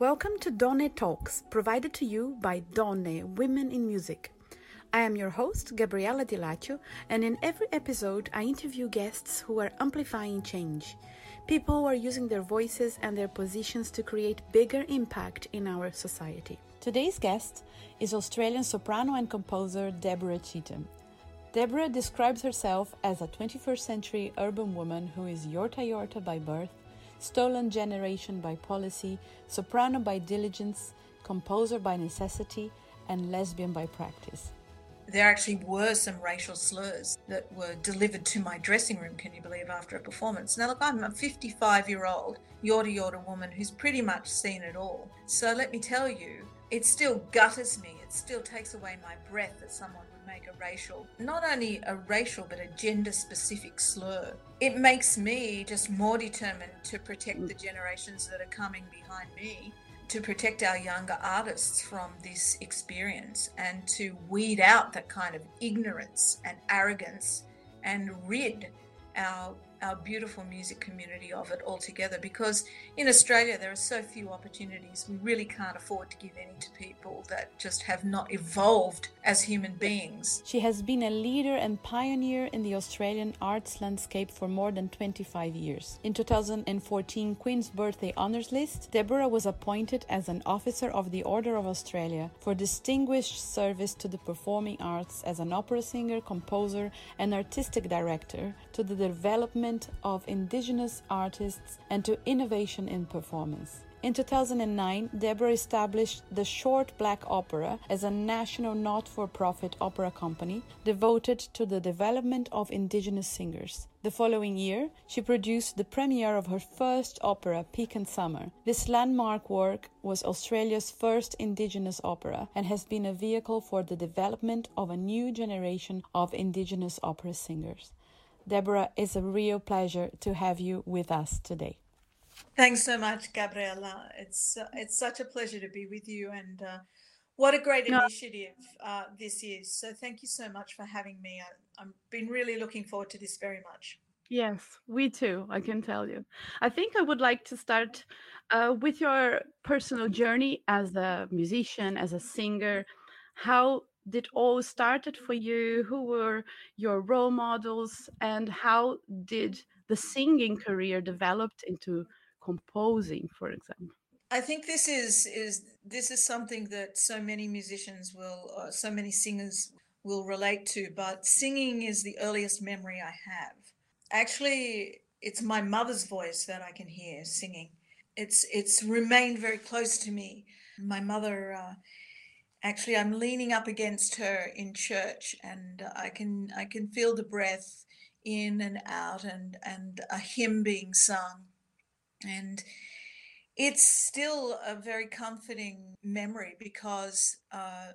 Welcome to Donne Talks, provided to you by Donne Women in Music. I am your host, Gabriella Di Laccio, and in every episode, I interview guests who are amplifying change. People who are using their voices and their positions to create bigger impact in our society. Today's guest is Australian soprano and composer Deborah Cheetham. Deborah describes herself as a 21st century urban woman who is Yorta Yorta by birth stolen generation by policy, soprano by diligence, composer by necessity, and lesbian by practice. There actually were some racial slurs that were delivered to my dressing room, can you believe, after a performance. Now, look, I'm a 55 year old Yorta Yorta woman who's pretty much seen it all. So let me tell you, it still gutters me. It still takes away my breath that someone make a racial, not only a racial, but a gender specific slur. It makes me just more determined to protect the generations that are coming behind me, to protect our younger artists from this experience, and to weed out that kind of ignorance and arrogance and rid our our beautiful music community of it altogether because in Australia there are so few opportunities. We really can't afford to give any to people that just have not evolved as human beings. She has been a leader and pioneer in the Australian arts landscape for more than 25 years. In 2014 Queen's Birthday Honours List, Deborah was appointed as an officer of the Order of Australia for distinguished service to the performing arts as an opera singer, composer, and artistic director to the development of indigenous artists and to innovation in performance. In 2009, Deborah established the Short Black Opera as a national not for profit opera company devoted to the development of indigenous singers. The following year, she produced the premiere of her first opera, Pecan Summer. This landmark work was Australia's first indigenous opera and has been a vehicle for the development of a new generation of indigenous opera singers. Deborah, it's a real pleasure to have you with us today. Thanks so much, Gabriella. It's uh, it's such a pleasure to be with you, and uh, what a great initiative uh, this is. So thank you so much for having me. I, I've been really looking forward to this very much. Yes, we too. I can tell you. I think I would like to start uh, with your personal journey as a musician, as a singer. How did all started for you? Who were your role models, and how did the singing career developed into composing, for example? I think this is is this is something that so many musicians will, uh, so many singers will relate to. But singing is the earliest memory I have. Actually, it's my mother's voice that I can hear singing. It's it's remained very close to me. My mother. Uh, actually i'm leaning up against her in church and i can i can feel the breath in and out and and a hymn being sung. And it's still a very comforting memory because uh,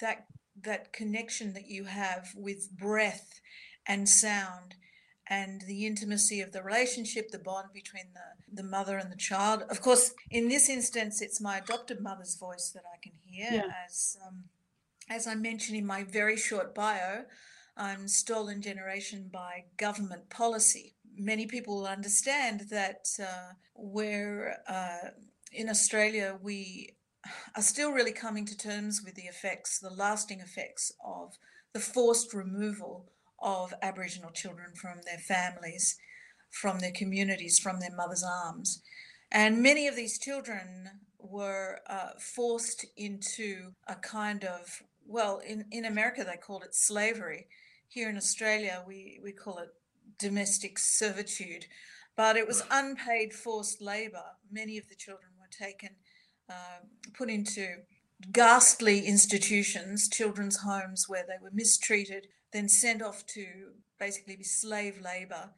that that connection that you have with breath and sound and the intimacy of the relationship, the bond between the, the mother and the child. Of course, in this instance, it's my adopted mother's voice that I can hear. Yeah. As um, as I mentioned in my very short bio, I'm stolen generation by government policy. Many people will understand that uh, where uh, in Australia we are still really coming to terms with the effects, the lasting effects of the forced removal of Aboriginal children from their families, from their communities, from their mother's arms. And many of these children were uh, forced into a kind of, well, in, in America they called it slavery. Here in Australia we, we call it domestic servitude. But it was unpaid forced labour. Many of the children were taken, uh, put into ghastly institutions, children's homes, where they were mistreated, then sent off to basically be slave labor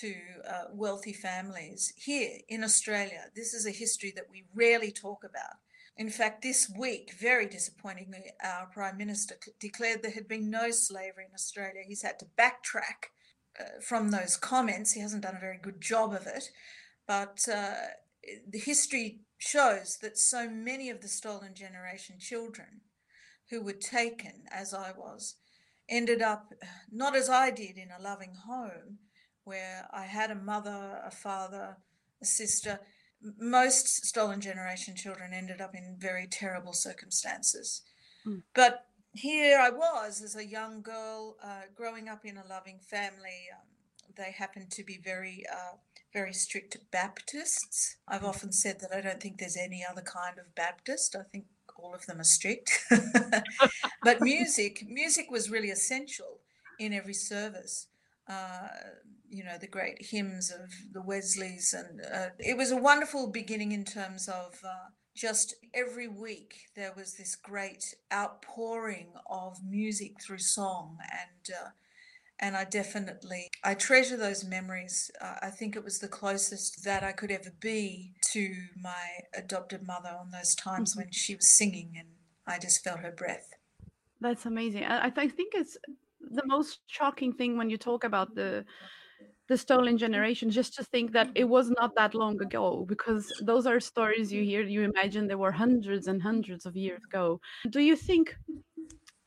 to uh, wealthy families. Here in Australia, this is a history that we rarely talk about. In fact, this week, very disappointingly, our Prime Minister declared there had been no slavery in Australia. He's had to backtrack uh, from those comments. He hasn't done a very good job of it. But uh, the history shows that so many of the stolen generation children who were taken, as I was, ended up not as I did in a loving home where I had a mother, a father, a sister. most stolen generation children ended up in very terrible circumstances. Mm. But here I was as a young girl uh, growing up in a loving family. Um, they happened to be very, uh, very strict Baptists. I've hmm. often said that I don't think there's any other kind of Baptist. I think all of them are strict. but music, music was really essential in every service. Uh, you know, the great hymns of the Wesleys. And uh, it was a wonderful beginning in terms of uh, just every week there was this great outpouring of music through song. And, uh, and I definitely, I treasure those memories. Uh, I think it was the closest that I could ever be to my adopted mother on those times mm-hmm. when she was singing and I just felt her breath. That's amazing. I, I think it's the most shocking thing when you talk about the the stolen generation just to think that it was not that long ago because those are stories you hear you imagine there were hundreds and hundreds of years ago do you think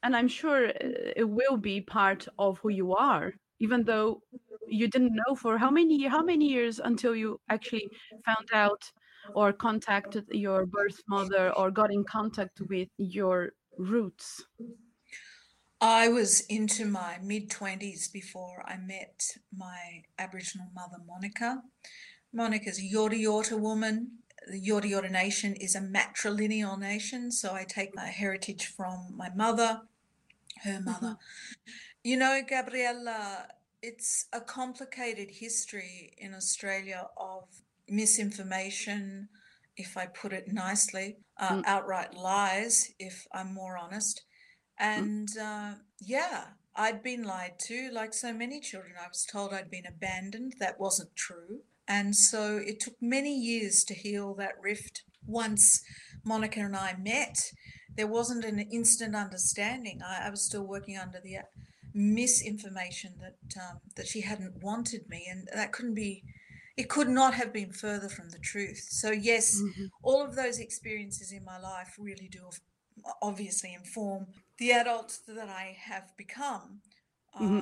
and i'm sure uh, it will be part of who you are even though you didn't know for how many how many years until you actually found out or contacted your birth mother or got in contact with your roots I was into my mid 20s before I met my Aboriginal mother, Monica. Monica's a Yorta Yorta woman. The Yorta Yorta Nation is a matrilineal nation, so I take my heritage from my mother, her mother. Mm-hmm. You know, Gabriella, it's a complicated history in Australia of misinformation, if I put it nicely, uh, mm. outright lies, if I'm more honest Mm. And uh, yeah, I'd been lied to, like so many children. I was told I'd been abandoned. That wasn't true. And so it took many years to heal that rift. Once Monica and I met, there wasn't an instant understanding. I, I was still working under the misinformation that um, that she hadn't wanted me, and that couldn't be. It could not have been further from the truth. So yes, mm-hmm. all of those experiences in my life really do obviously inform the adult that I have become. Uh, mm-hmm.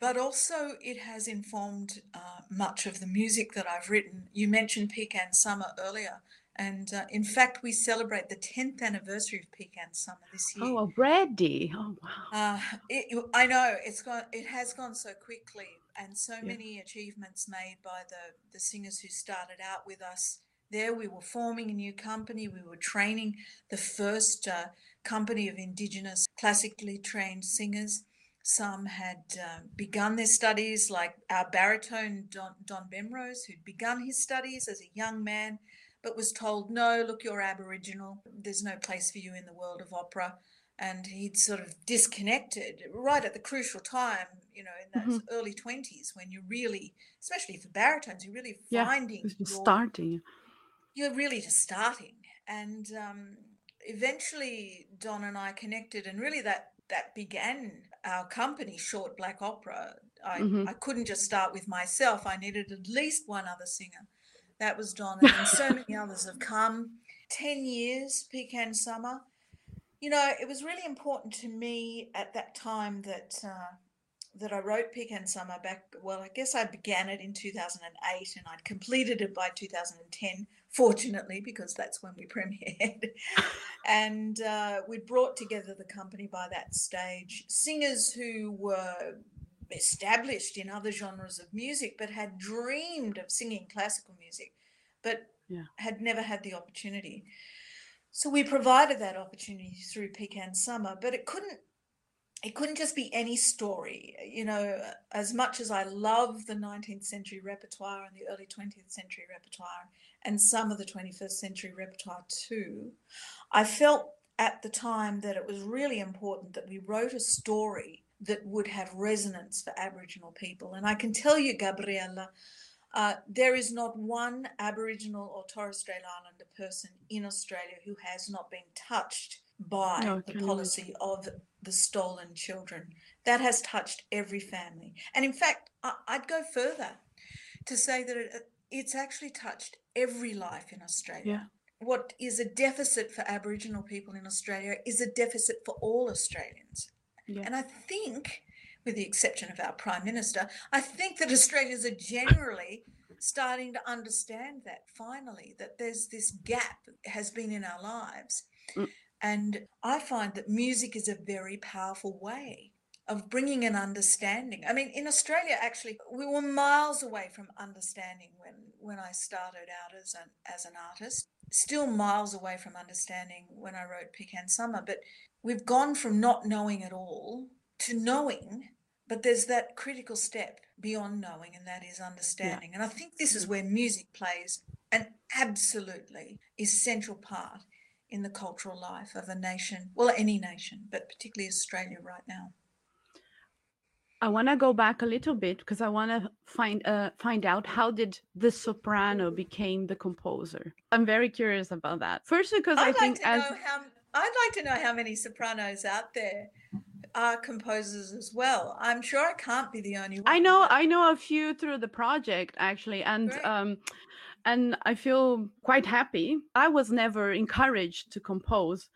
But also, it has informed uh, much of the music that I've written. You mentioned Pecan Summer earlier. And uh, in fact, we celebrate the 10th anniversary of Pecan Summer this year. Oh, already! Oh, wow! Uh, it, I know it's gone. It has gone so quickly, and so yeah. many achievements made by the the singers who started out with us. There, we were forming a new company. We were training the first uh, company of Indigenous classically trained singers. Some had uh, begun their studies, like our baritone Don, Don Bemrose, who'd begun his studies as a young man, but was told, no, look, you're Aboriginal. There's no place for you in the world of opera. And he'd sort of disconnected right at the crucial time, you know, in those mm-hmm. early 20s when you're really, especially for baritones, you're really finding. Yeah, your, starting. You're really just starting. And um, eventually Don and I connected, and really that that began our company, Short Black Opera. I, mm-hmm. I couldn't just start with myself. I needed at least one other singer. That was Don, and so many others have come. Ten years, Pecan Summer. You know, it was really important to me at that time that uh, that I wrote Pecan Summer back. Well, I guess I began it in 2008, and I'd completed it by 2010 fortunately, because that's when we premiered. and uh, we brought together the company by that stage. Singers who were established in other genres of music, but had dreamed of singing classical music, but yeah. had never had the opportunity. So we provided that opportunity through Pecan Summer, but it couldn't it couldn't just be any story. You know, as much as I love the 19th century repertoire and the early 20th century repertoire and some of the 21st century repertoire too, I felt at the time that it was really important that we wrote a story that would have resonance for Aboriginal people. And I can tell you, Gabriella, uh, there is not one Aboriginal or Torres Strait Islander person in Australia who has not been touched by no, the policy of the stolen children. That has touched every family. And in fact, I'd go further to say that it, it's actually touched every life in Australia. Yeah. What is a deficit for Aboriginal people in Australia is a deficit for all Australians. Yeah. And I think, with the exception of our Prime Minister, I think that Australians are generally starting to understand that finally, that there's this gap has been in our lives. Mm. And I find that music is a very powerful way of bringing an understanding. I mean, in Australia, actually, we were miles away from understanding when when I started out as an as an artist. Still miles away from understanding when I wrote Pecan Summer. But we've gone from not knowing at all to knowing. But there's that critical step beyond knowing, and that is understanding. Yeah. And I think this is where music plays an absolutely essential part in the cultural life of a nation, well, any nation, but particularly Australia right now. I want to go back a little bit because I want to find uh, find out how did the soprano became the composer. I'm very curious about that. First, because I'd I think like as how, I'd like to know how many sopranos out there are composers as well. I'm sure I can't be the only one. I know I know a few through the project actually, and Great. um, and I feel quite happy. I was never encouraged to compose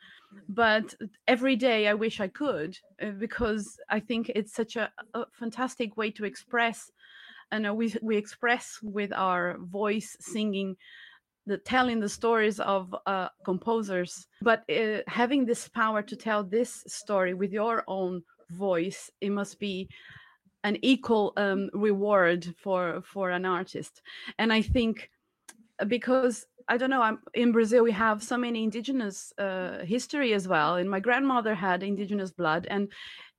but every day i wish i could uh, because i think it's such a, a fantastic way to express and uh, we we express with our voice singing the telling the stories of uh, composers but uh, having this power to tell this story with your own voice it must be an equal um, reward for for an artist and i think uh, because I don't know. I'm in Brazil. We have so many indigenous uh, history as well, and my grandmother had indigenous blood, and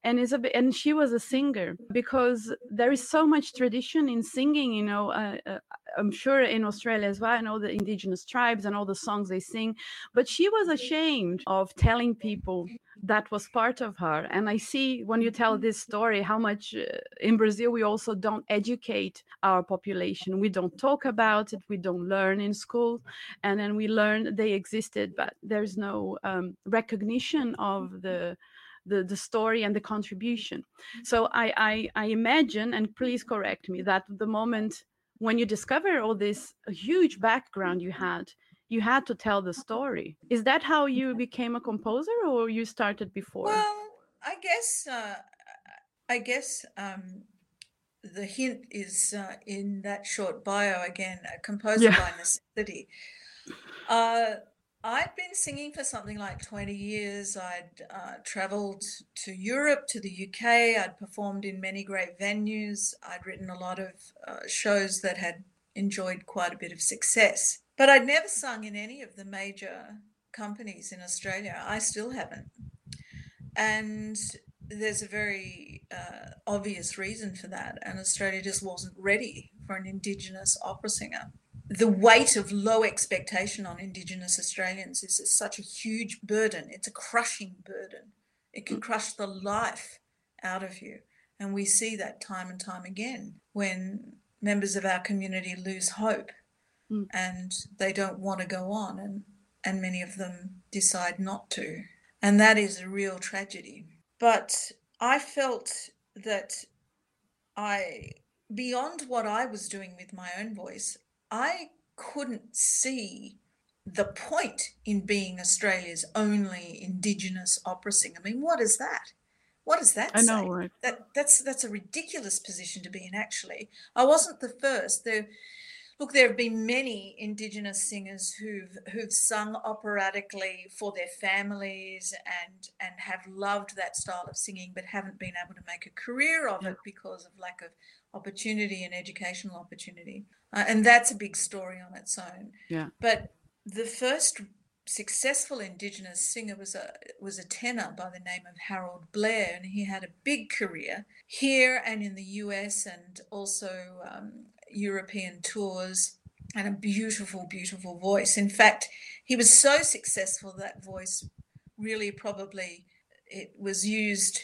and a and she was a singer because there is so much tradition in singing. You know, uh, uh, I'm sure in Australia as well. I know the indigenous tribes and all the songs they sing, but she was ashamed of telling people that was part of her. And I see when you tell this story how much uh, in Brazil we also don't educate our population. We don't talk about it. We don't learn in school, and then we learn they existed, but there's no um, recognition of the the, the story and the contribution. So I, I, I imagine, and please correct me, that the moment when you discover all this huge background you had, you had to tell the story. Is that how you became a composer, or you started before? Well, I guess uh, I guess um, the hint is uh, in that short bio again, a composer yeah. by necessity. Uh, I'd been singing for something like 20 years. I'd uh, traveled to Europe, to the UK. I'd performed in many great venues. I'd written a lot of uh, shows that had enjoyed quite a bit of success. But I'd never sung in any of the major companies in Australia. I still haven't. And there's a very uh, obvious reason for that. And Australia just wasn't ready for an Indigenous opera singer the weight of low expectation on Indigenous Australians is, such a huge burden. It's a crushing burden. It can crush the life out of you. And we see that time and time again when members of our community lose hope mm. and they don't want to go on, and, and many of them decide not to. And that is a real tragedy. But I felt that I, beyond what I was doing with my own voice, I couldn't see the point in being Australia's only Indigenous opera singer. I mean, what is that? What does that I know, say? Right? That that's that's a ridiculous position to be in. Actually, I wasn't the first. There, look, there have been many Indigenous singers who've who've sung operatically for their families and and have loved that style of singing, but haven't been able to make a career of yeah. it because of lack of opportunity and educational opportunity. Uh, and that's a big story on its own. Yeah. But the first successful Indigenous singer was a was a tenor by the name of Harold Blair, and he had a big career here and in the U.S. and also um, European tours, and a beautiful, beautiful voice. In fact, he was so successful that voice really probably it was used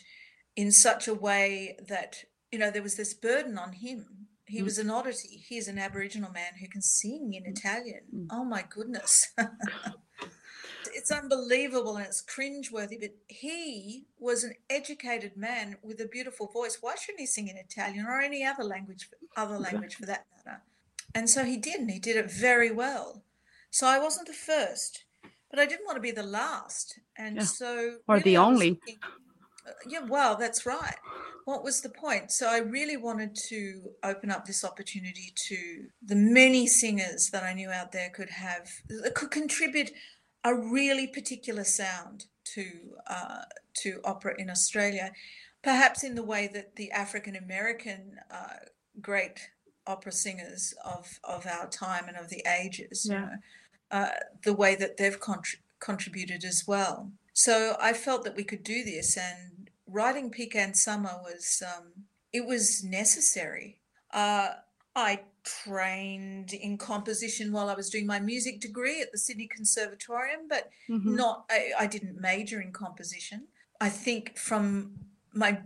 in such a way that you know there was this burden on him he mm. was an oddity. He's an Aboriginal man who can sing in mm. Italian. Mm. Oh my goodness. it's unbelievable and it's cringeworthy, but he was an educated man with a beautiful voice. Why shouldn't he sing in Italian or any other language, other language for that matter? And so he did, and he did it very well. So I wasn't the first, but I didn't want to be the last. And yeah. so, or really the only. Looking, yeah, well, that's right. What was the point? So I really wanted to open up this opportunity to the many singers that I knew out there could have, could contribute a really particular sound to uh, to opera in Australia, perhaps in the way that the African American uh, great opera singers of of our time and of the ages, yeah. you know, uh, the way that they've contributed as well. So I felt that we could do this, and writing Pecan Summer was um, it was necessary. Uh, I trained in composition while I was doing my music degree at the Sydney Conservatorium, but mm-hmm. not I, I didn't major in composition. I think from my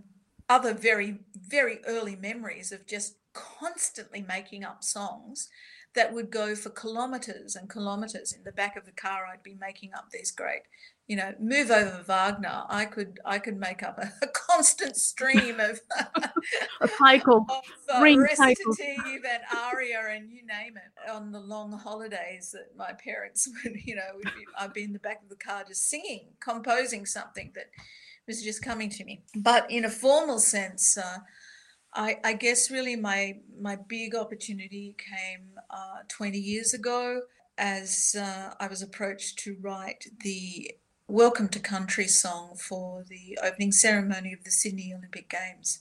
other very very early memories of just constantly making up songs that would go for kilometers and kilometers in the back of the car i'd be making up these great you know move over wagner i could i could make up a, a constant stream of a cycle. of uh, recitative and aria and you name it on the long holidays that my parents would you know would be, i'd be in the back of the car just singing composing something that was just coming to me. But in a formal sense uh, I, I, guess really my my big opportunity came uh, 20 years ago as uh, I was approached to write the Welcome to Country song for the opening ceremony of the Sydney Olympic Games.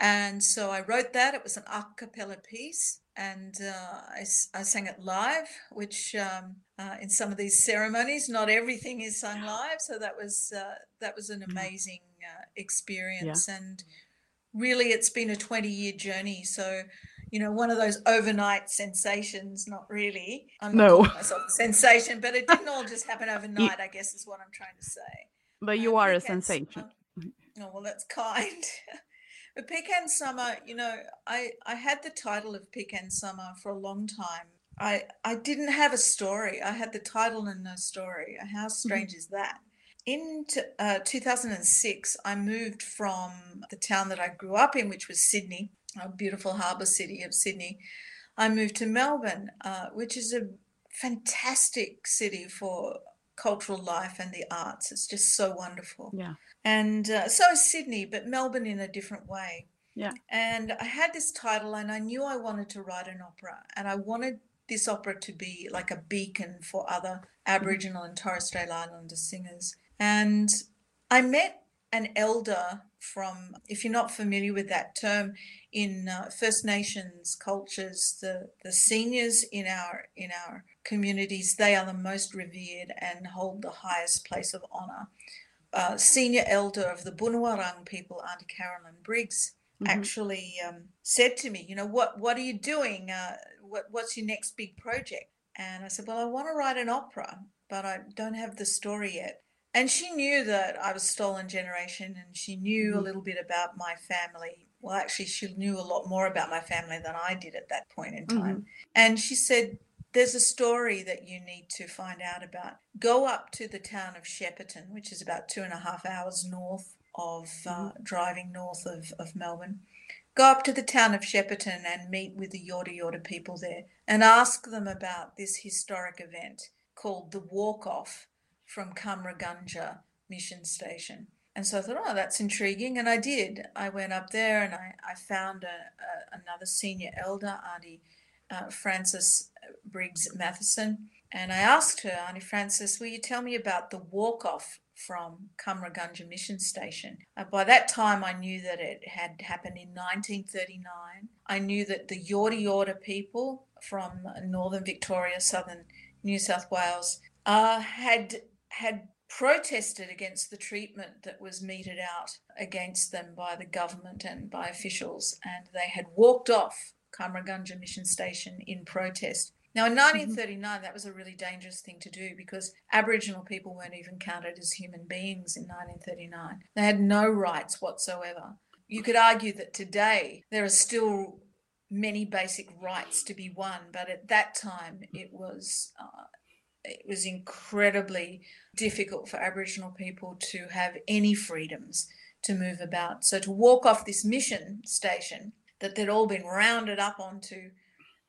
And so I wrote that. It was an a cappella piece, and uh, I, I, sang it live, which um, uh, in some of these ceremonies, not everything is sung live. So that was uh, that was an mm-hmm. amazing uh, experience, yeah. and really it's been a 20 year journey so you know one of those overnight sensations not really. I'm no. myself a sensation but it didn't all just happen overnight i guess is what i'm trying to say. But you are a sensation. Uh, oh well that's kind. But pecan summer you know i i had the title of pecan summer for a long time. I i didn't have a story. I had the title and no story. How mm-hmm. strange mm-hmm. is that? In uh, 2006, I moved from the town that I grew up in, which was Sydney, a beautiful harbour city of Sydney. I moved to Melbourne, uh, which is a fantastic city for cultural life and the arts. It's just so wonderful. Yeah. And uh, so is Sydney, but Melbourne in a different way. Yeah. And I had this title, and I knew I wanted to write an opera, and I wanted this opera to be like a beacon for other. Aboriginal and Torres Strait Islander singers. And I met an elder from, if you're not familiar with that term, in uh, First Nations cultures, the, the seniors in our in our communities, they are the most revered and hold the highest place of honour. Uh, senior elder of the Bunurong people, Auntie Carolyn Briggs, mm-hmm. actually um, said to me, you know, what what are you doing? Uh, what what's your next big project? And I said, well, I want to write an opera, but I don't have the story yet and she knew that I was stolen generation and she knew mm-hmm. a little bit about my family. Well, actually, she knew a lot more about my family than I did at that point in time. Mm-hmm. And she said, There's a story that you need to find out about. Go up to the town of Shepparton, which is about two and a half hours north of uh, mm-hmm. driving north of, of Melbourne. Go up to the town of Shepparton and meet with the Yorta Yorta people there and ask them about this historic event called the Walk Off from Cummeragunja mission station. And so I thought, oh, that's intriguing. And I did. I went up there and I, I found a, a, another senior elder, Auntie uh, Frances Briggs Matheson. And I asked her, Auntie Frances, will you tell me about the walk off from Cummeragunja mission station? Uh, by that time, I knew that it had happened in 1939. I knew that the Yorta Yorta people from northern Victoria, southern New South Wales, uh, had had protested against the treatment that was meted out against them by the government and by officials, and they had walked off Cummeragunja Mission Station in protest. Now, in 1939, mm-hmm. that was a really dangerous thing to do because Aboriginal people weren't even counted as human beings in 1939. They had no rights whatsoever. You could argue that today there are still many basic rights to be won, but at that time it was uh, it was incredibly difficult for Aboriginal people to have any freedoms to move about. So to walk off this mission station that they'd all been rounded up onto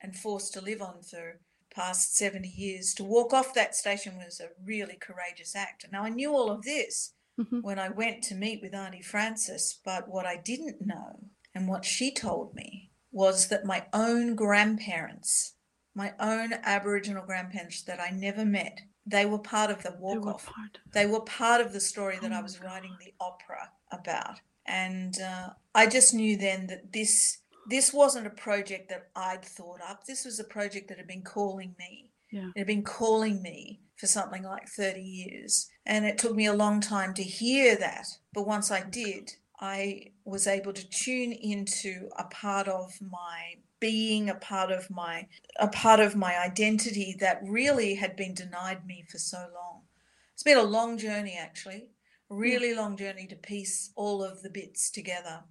and forced to live on for past 70 years, to walk off that station was a really courageous act. Now I knew all of this, mm-hmm. when I went to meet with Auntie Frances. But what I didn't know and what she told me was that my own grandparents, my own Aboriginal grandparents that I never met, they were part of the walk off. They, were part of the story that oh I was God. writing the opera about. And uh, I just knew then that this this wasn't a project that I'd thought up. This was a project that had been calling me. Yeah. It had been calling me for something like 30 years. And it took me a long time to hear that. But once I did, I was able to tune into a part of my being a part of my a part of my identity that really had been denied me for so long. It's been a long journey actually, a really long journey to piece all of the bits together.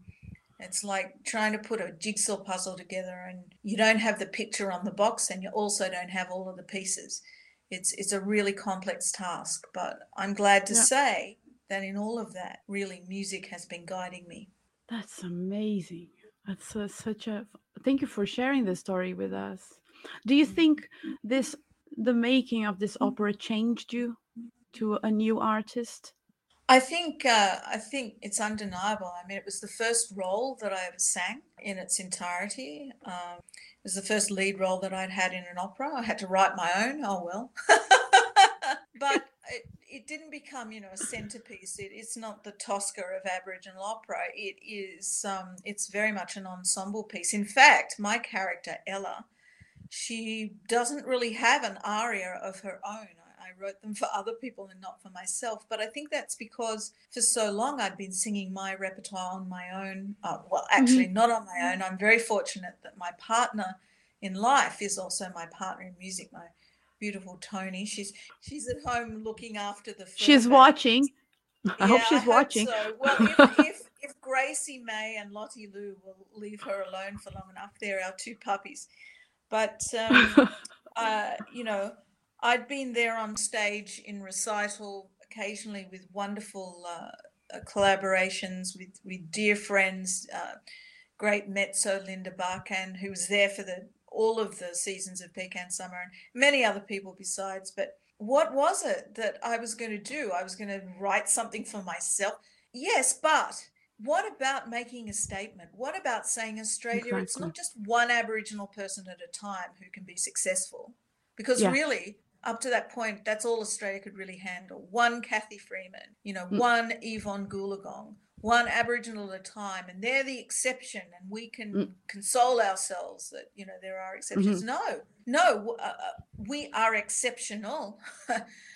It's like trying to put a jigsaw puzzle together and you don't have the picture on the box and you also don't have all of the pieces. It's it's a really complex task, but I'm glad to yeah. say that in all of that, really music has been guiding me. That's amazing. That's uh, such a thank you for sharing this story with us. Do you think this the making of this opera changed you to a new artist? I think uh, I think it's undeniable. I mean, it was the first role that I ever sang in its entirety. Um, it was the first lead role that I'd had in an opera. I had to write my own. Oh well, but it, it didn't become, you know, a centerpiece. It, it's not the Tosca of Aboriginal opera. It is, um, it's very much an ensemble piece. In fact, my character Ella, she doesn't really have an aria of her own. I, I wrote them for other people and not for myself. But I think that's because for so long I'd been singing my repertoire on my own. Uh, well, actually, mm-hmm. not on my own. I'm very fortunate that my partner in life is also my partner in music. My beautiful Tony. She's she's at home looking after the. She's watching. I yeah, hope she's I watching. so. Well, if, if, if Gracie May and Lottie Lou will leave her alone for long enough, they're our two puppies. But um, uh, you know, I'd been there on stage in recital occasionally with wonderful uh, uh collaborations with with dear friends. Uh, great mezzo Linda Barcan, who was there for the all of the seasons of Pecan Summer and many other people besides. But what was it that I was going to do? I was going to write something for myself. Yes, but what about making a statement? What about saying Australia? Exactly. It's not just one Aboriginal person at a time who can be successful, because yeah. really, up to that point, that's all Australia could really handle. One Cathy Freeman, you know, mm. one Evonne Goolagong, one Aboriginal at a time, and they're the exception, and we can mm. console ourselves that you know there are exceptions. Mm-hmm. No, no, uh, uh we are exceptional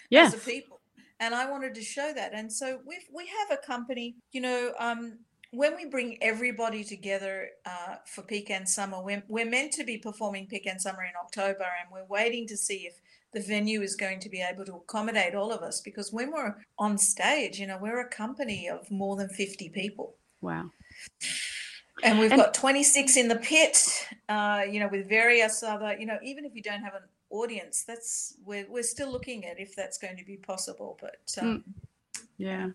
yes. as a people, and I wanted to show that. And so we we have a company, you know. Um, when we bring everybody together uh, for Pecan Summer, we're, we're meant to be performing Pecan Summer in October, and we're waiting to see if the venue is going to be able to accommodate all of us because when we're on stage, you know, we're a company of more than 50 people. Wow. And we've and- got 26 in the pit, uh, you know, with various other, you know, even if you don't have an audience, that's, we're, we're still looking at if that's going to be possible. But um, mm. yeah.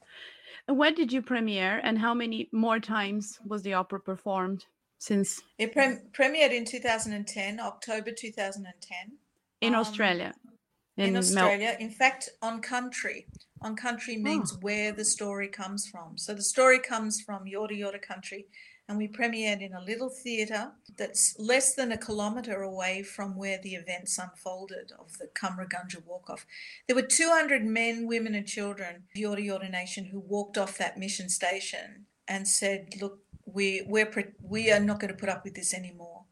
And when did you premiere and how many more times was the opera performed since? It pre- premiered in 2010, October 2010. In um, Australia? In, in Australia. Mel- in fact, on country. On country means oh. where the story comes from. So the story comes from Yorta Yorta country, and we premiered in a little theatre that's less than a kilometre away from where the events unfolded of the Cummeragunja walk off. There were 200 men, women, and children, Yorta Yorta Nation, who walked off that mission station and said, Look, we, we're, we are not going to put up with this anymore.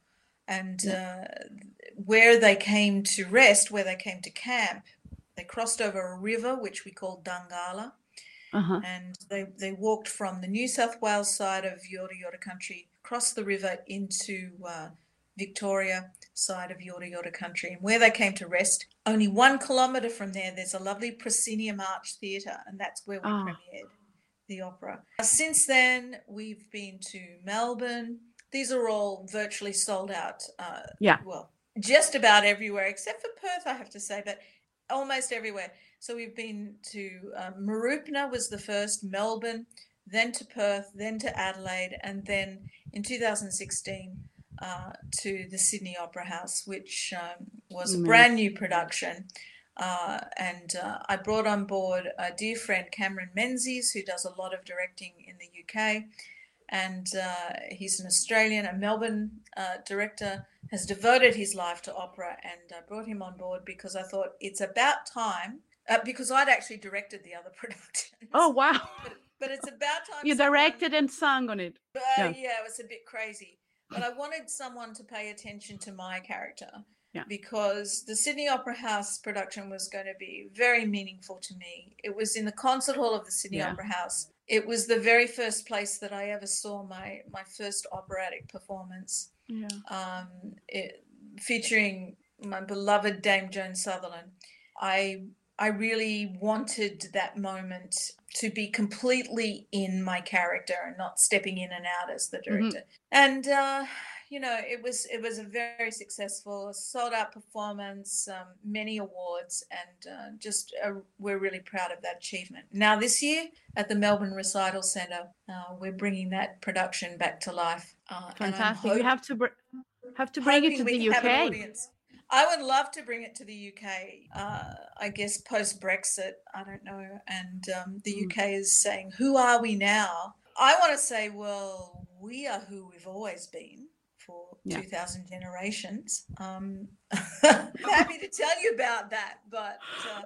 And uh, where they came to rest, where they came to camp, they crossed over a river which we call Dungala. Uh-huh. And they, they walked from the New South Wales side of Yorta Yorta country, across the river into uh, Victoria side of Yorta Yorta country. And where they came to rest, only one kilometre from there, there's a lovely proscenium arch theatre, and that's where we oh. premiered the opera. Since then, we've been to Melbourne. These are all virtually sold out. Uh, yeah. Well, just about everywhere except for Perth, I have to say, but almost everywhere. So we've been to um, Mooroopna was the first, Melbourne, then to Perth, then to Adelaide, and then in 2016 uh, to the Sydney Opera House, which um, was a brand new production Uh, and uh, I brought on board a dear friend, Cameron Menzies, who does a lot of directing in the UK. And uh, he's an Australian, a Melbourne uh, director, has devoted his life to opera. And I brought him on board because I thought it's about time, uh, because I'd actually directed the other production. Oh, wow. But, but it's about time. You someone- directed and sung on it. uh, Yeah. yeah. it was a bit crazy. But I wanted someone to pay attention to my character Yeah. because the Sydney Opera House production was going to be very meaningful to me. It was in the concert hall of the Sydney Yeah. Opera House. It was the very first place that I ever saw my my first operatic performance, Yeah. um, it, featuring my beloved Dame Joan Sutherland. I I really wanted that moment to be completely in my character and not stepping in and out as the director. And uh, you know, it was it was a very successful, sold out performance, um, many awards, and uh, just uh, we're really proud of that achievement. Now this year at the Melbourne Recital Centre, uh, we're bringing that production back to life. Uh, Fantastic. You have to br- have to bring it to the can have an UK. audience. I would love to bring it to the UK. Uh, I guess post Brexit, I don't know. And um, the Mm. UK is saying, "Who are we now?" I want to say, well, we are who we've always been for Yeah. 2,000 generations. Um, I'm happy to tell you about that, but. Uh,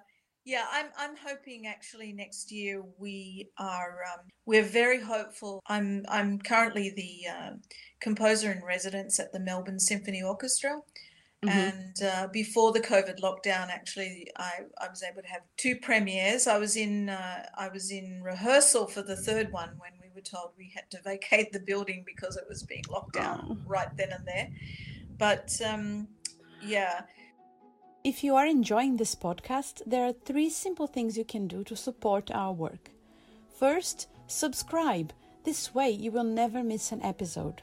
yeah, I'm I'm hoping actually next year we are um, we're very hopeful. I'm I'm currently the um composer in residence at the Melbourne Symphony Orchestra, Mhm. and uh, before the COVID lockdown, actually, I, I was able to have two premieres. I was in uh, I was in rehearsal for the third one when we were told we had to vacate the building because it was being locked down Oh. right then and there. But um, yeah, If you are enjoying this podcast, there are three simple things you can do to support our work. First, subscribe. This way, you will never miss an episode.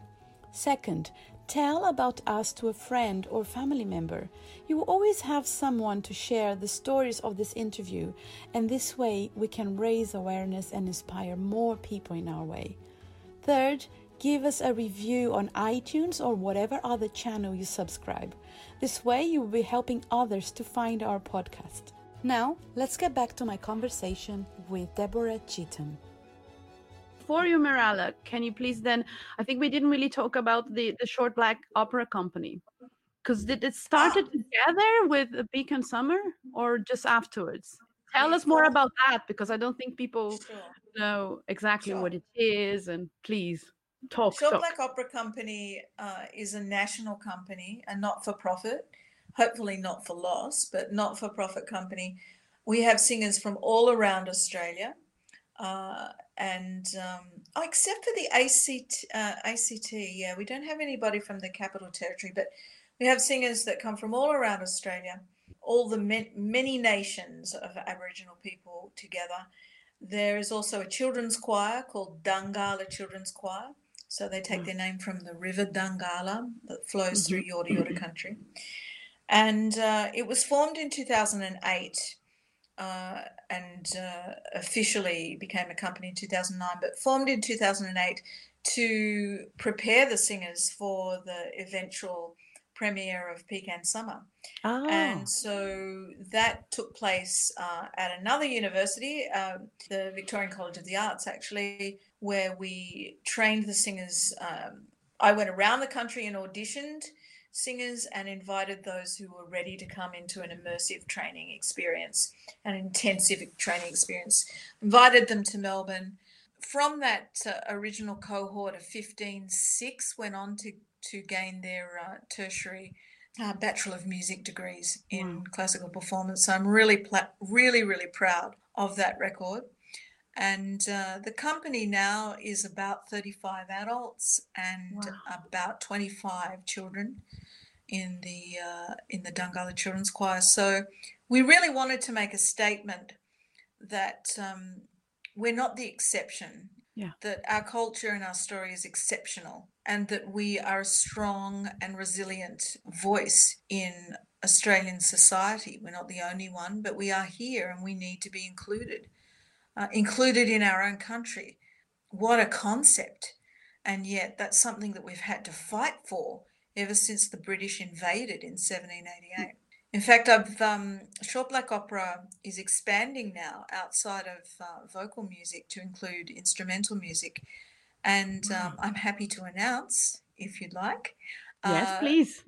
Second, tell about us to a friend or family member. You will always have someone to share the stories of this interview, and this way, we can raise awareness and inspire more people in our way. Third, give us a review on iTunes or whatever other channel you subscribe. This way, you will be helping others to find our podcast. Now, let's get back to my conversation with Deborah Cheetham. For you, Mirala, can you please then? I think we didn't really talk about the the Short Black Opera Company, because did it started together with Pecan Summer or just afterwards? Tell us more about that because I don't think people sure. know exactly Sure. what it is. And please talk. Short talk. Black Opera Company uh, is a national company, a not for profit, hopefully not for loss, but not for profit company. We have singers from all around Australia. Uh, and um, oh, except for the ACT, uh, ACT, yeah, we don't have anybody from the Capital Territory, but we have singers that come from all around Australia, all the ma- many nations of Aboriginal people together. There is also a children's choir called Dungala Children's Choir. So they take their name from the River Dungala that flows through Yorta Yorta country. And uh, it was formed in 2008 uh, and uh, officially became a company in 2009, but formed in 2008 to prepare the singers for the eventual premiere of Pecan Summer. Ah, And so that took place uh, at another university, um, the Victorian College of the Arts, actually, where we trained the singers. Um, I went around the country and auditioned singers and invited those who were ready to come into an immersive training experience, an intensive training experience. Invited them to Melbourne. From that uh, original cohort of 15, six went on to, to gain their uh, tertiary uh, Bachelor of Music degrees in Wow. classical performance. So I'm really, pla- really, really proud of that record. And uh, the company now is about 35 adults and Wow. about 25 children in the uh, in the Dungala Children's Choir. So we really wanted to make a statement that um, we're not the exception. Yeah. That our culture and our story is exceptional, and that we are a strong and resilient voice in Australian society. We're not the only one, but we are here, and we need to be included, uh, included in our own country. What a concept! And yet, that's something that we've had to fight for ever since the British invaded in 1788. In fact, I've um, short black opera is expanding now outside of uh, vocal music to include instrumental music, and um, I'm happy to announce, if you'd like, Yes, uh, please.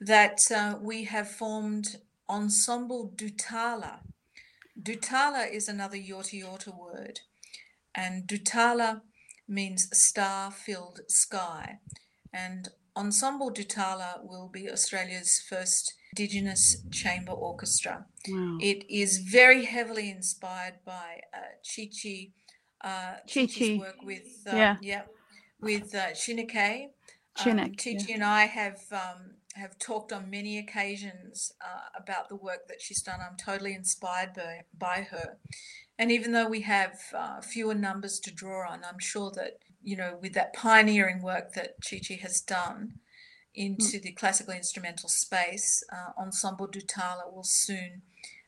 that uh, we have formed Ensemble Dutala. Dutala is another Yorta Yorta word, and Dutala means star-filled sky, and Ensemble Dutala will be Australia's first Indigenous chamber orchestra. Wow. It is very heavily inspired by uh, Chi Chi, uh, Chi Chi's work with uh, Yeah. yeah, with uh, Chineke. Um, Chinek, Chi yeah. And I have um, have talked on many occasions uh, about the work that she's done. I'm totally inspired by, by her, and even though we have uh, fewer numbers to draw on, I'm sure that you know with that pioneering work that Chi Chi has done into the classical instrumental space, uh, Ensemble Dutala will soon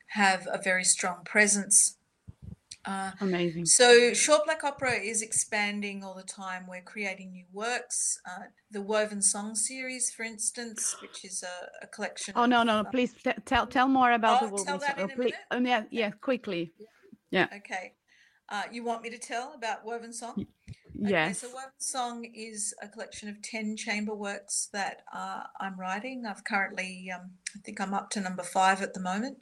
have a very strong presence. Uh, Amazing. so, short black opera is expanding all the time. We're creating new works. Uh, the Woven Song series, for instance, which is a, a collection. Oh no, of, no, uh, please t- tell tell more about Oh, the tell woven that song. in a please, minute? um, yeah, yeah, quickly. Yeah okay. Uh, you want me to tell about Woven Song? Okay, Yes. so Woven Song is a collection of 10 chamber works that uh, I'm writing. I've currently, um, I think I'm up to number five at the moment.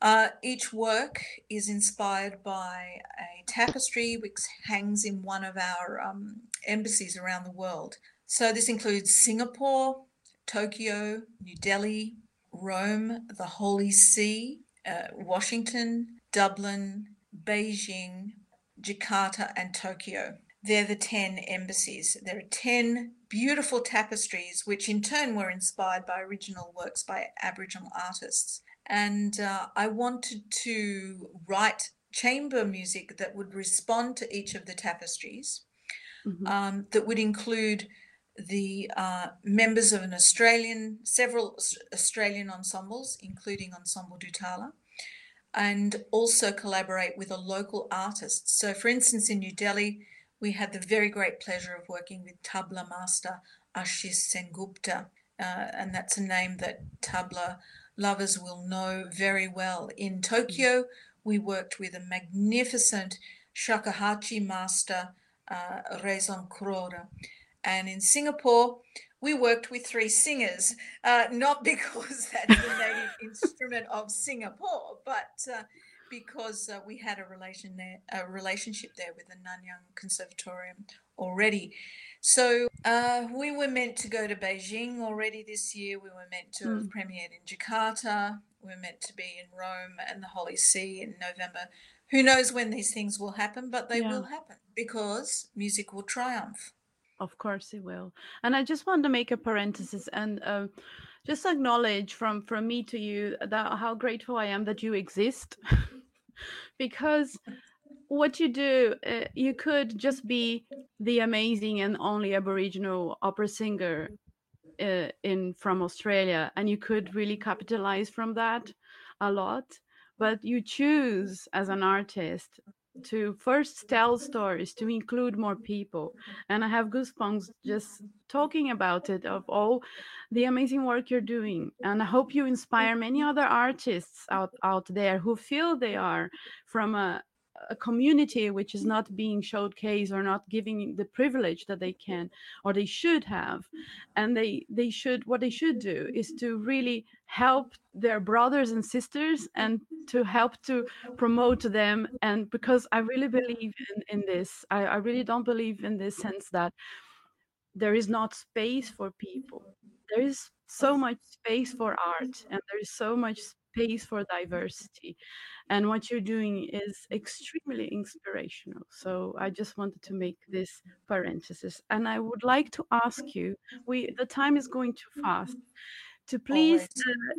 Uh, each work is inspired by a tapestry which hangs in one of our um, embassies around the world. So this includes Singapore, Tokyo, New Delhi, Rome, the Holy See, uh, Washington, Dublin, Beijing, Jakarta, and Tokyo. They're the 10 embassies. There are 10 beautiful tapestries, which in turn were inspired by original works by Aboriginal artists. And uh, I wanted to write chamber music that would respond to each of the tapestries, Mhm. um, that would include the uh, members of an Australian, several Australian ensembles, including Ensemble Dutala, and also collaborate with a local artist. So, for instance, in New Delhi, we had the very great pleasure of working with tabla master Ashish Sengupta, uh, and that's a name that tabla lovers will know very well. In Tokyo, we worked with a magnificent shakuhachi master, uh, Rezon Kuroda. And in Singapore, we worked with three singers, uh, not because that's the native instrument of Singapore, but uh, because uh, we had a relation there, a relationship there with the Nanyang Conservatorium already. So uh, we were meant to go to Beijing already this year. We were meant to have premiered in Jakarta. We were meant to be in Rome and the Holy See in November. Who knows when these things will happen, but they Yeah. will happen because music will triumph. Of course it will. And I just want to make a parenthesis and uh, just acknowledge from from me to you that how grateful I am that you exist, because what you do, uh, you could just be the amazing and only Aboriginal opera singer uh, in from Australia, and you could really capitalize from that a lot. But you choose as an artist to first tell stories, to include more people, and I have goosebumps just talking about it of all the amazing work you're doing. And I hope you inspire many other artists out out there who feel they are from a a community which is not being showcased or not giving the privilege that they can or they should have. And they they should what they should do is to really help their brothers and sisters and to help to promote them. And because i really believe in, in this I, I really don't believe in this sense that there is not space for people. There is so much space for art and there is so much space for diversity. And what you're doing is extremely inspirational. So i just wanted to make this parenthesis. And i would like to ask you we the time is going too fast. To please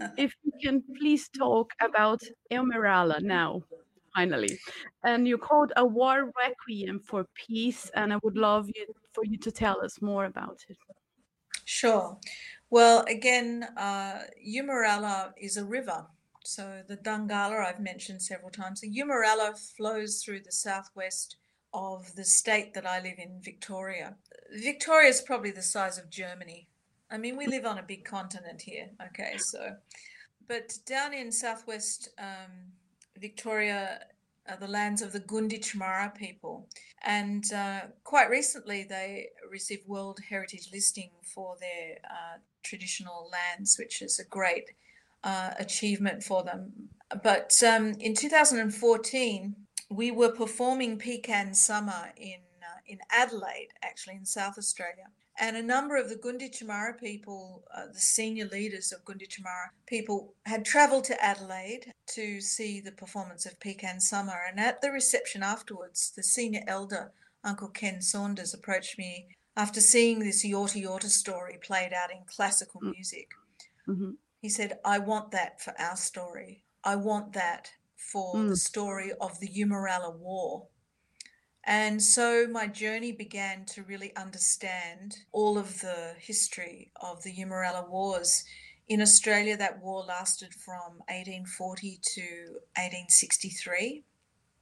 uh, if you can please talk about Eumeralla now finally. And you called a war requiem for peace and i would love you for you to tell us more about it. Sure. Well, again, uh, is a river. So the Dungala I've mentioned several times. The Eumeralla flows through the southwest of the state that I live in, Victoria. Victoria is probably the size of Germany. I mean, we live on a big continent here, okay? So, but down in southwest um, Victoria, the lands of the Gunditjmara people, and uh, quite recently they received World Heritage listing for their uh, traditional lands, which is a great uh, achievement for them. But um, in 2014, we were performing Pecan Summer in uh, in Adelaide, actually in South Australia, and a number of the Gunditjmara people, uh, the senior leaders of Gunditjmara people, had travelled to Adelaide to see the performance of Pecan Summer. And at the reception afterwards, the senior elder, Uncle Ken Saunders, approached me after seeing this Yorta Yorta story played out in classical mm. music. Mm-hmm. He said, I want that for our story. I want that for mm. the story of the Eumeralla War. And so my journey began to really understand all of the history of the Eumeralla Wars. In Australia, that war lasted from 1840 to 1863.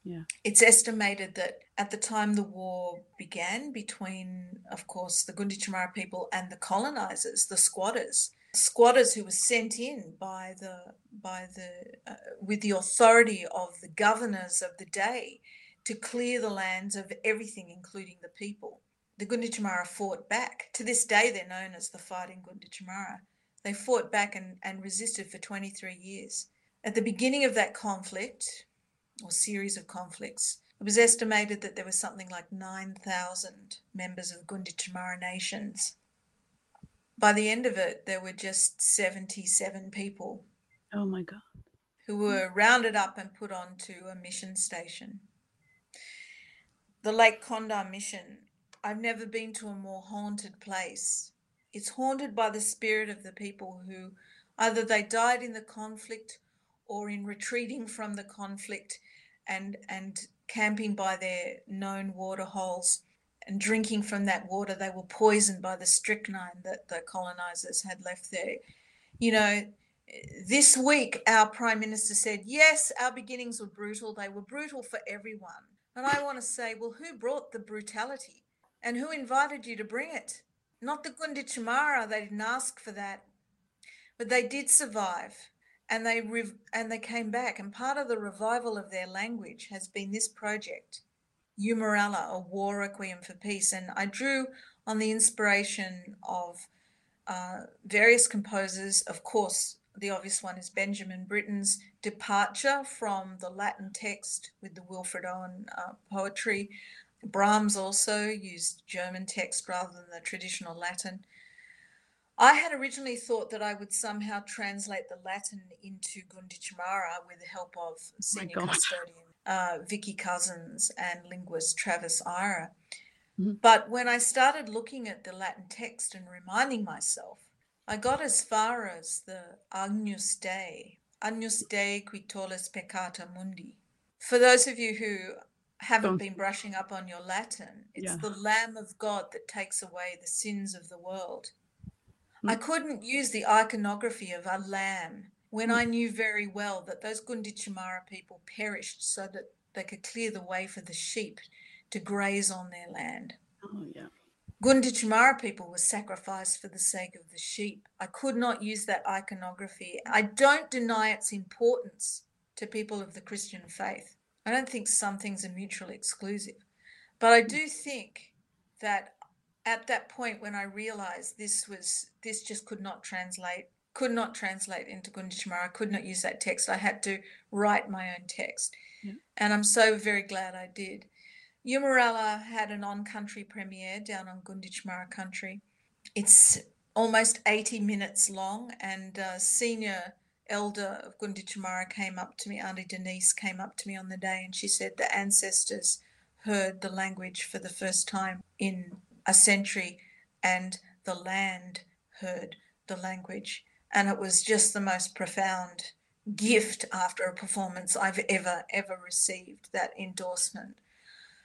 Yeah. It's estimated that at the time the war began between, of course, the Gunditjmara people and the colonizers, the squatters, squatters who were sent in by the by the uh, with the authority of the governors of the day to clear the lands of everything, including the people. The Gunditjmara fought back. To this day, they're known as the Fighting Gunditjmara. They fought back and, and resisted for 23 years. At the beginning of that conflict, or series of conflicts, it was estimated that there was something like 9,000 members of the Gunditjmara nations. By the end of it, there were just 77 people. Oh my God. Who were rounded up and put onto a mission station the Lake Condah mission. I've never been to a more haunted place. It's haunted by the spirit of the people who either they died in the conflict or in retreating from the conflict and and camping by their known water holes and drinking from that water they were poisoned by the strychnine that the colonizers had left there you know this week our prime minister said yes our beginnings were brutal they were brutal for everyone and I want to say, well, who brought the brutality and who invited you to bring it? Not the Gunditjmara, they didn't ask for that. But they did survive and they rev- and they came back. And part of the revival of their language has been this project, Eumeralla, a war requiem for peace. And I drew on the inspiration of uh, various composers, of course, the obvious one is Benjamin Britten's departure from the Latin text with the Wilfred Owen uh, poetry. Brahms also used German text rather than the traditional Latin. I had originally thought that I would somehow translate the Latin into Gunditjmara with the help of senior custodian uh, Vicki Couzens and linguist Travis Ira. Mm-hmm. But when I started looking at the Latin text and reminding myself I got as far as the Agnus Dei, Agnus Dei qui tollis peccata mundi. For those of you who haven't been brushing up on your Latin, it's yeah. the Lamb of God that takes away the sins of the world. Mm. I couldn't use the iconography of a lamb when mm. I knew very well that those Gunditjmara people perished so that they could clear the way for the sheep to graze on their land. Oh, yeah. Gunditjmara people were sacrificed for the sake of the sheep. I could not use that iconography. I don't deny its importance to people of the Christian faith. I don't think some things are mutually exclusive. But I do think that at that point when I realized this was this just could not translate, could not translate into Gunditjmara, I could not use that text. I had to write my own text. Yeah. And I'm so very glad I did. Eumeralla had an on country premiere down on Gunditjmara country. It's almost 80 minutes long, and a senior elder of Gunditjmara came up to me, Auntie Denise came up to me on the day, and she said the ancestors heard the language for the first time in a century, and the land heard the language. And it was just the most profound gift after a performance I've ever, ever received that endorsement.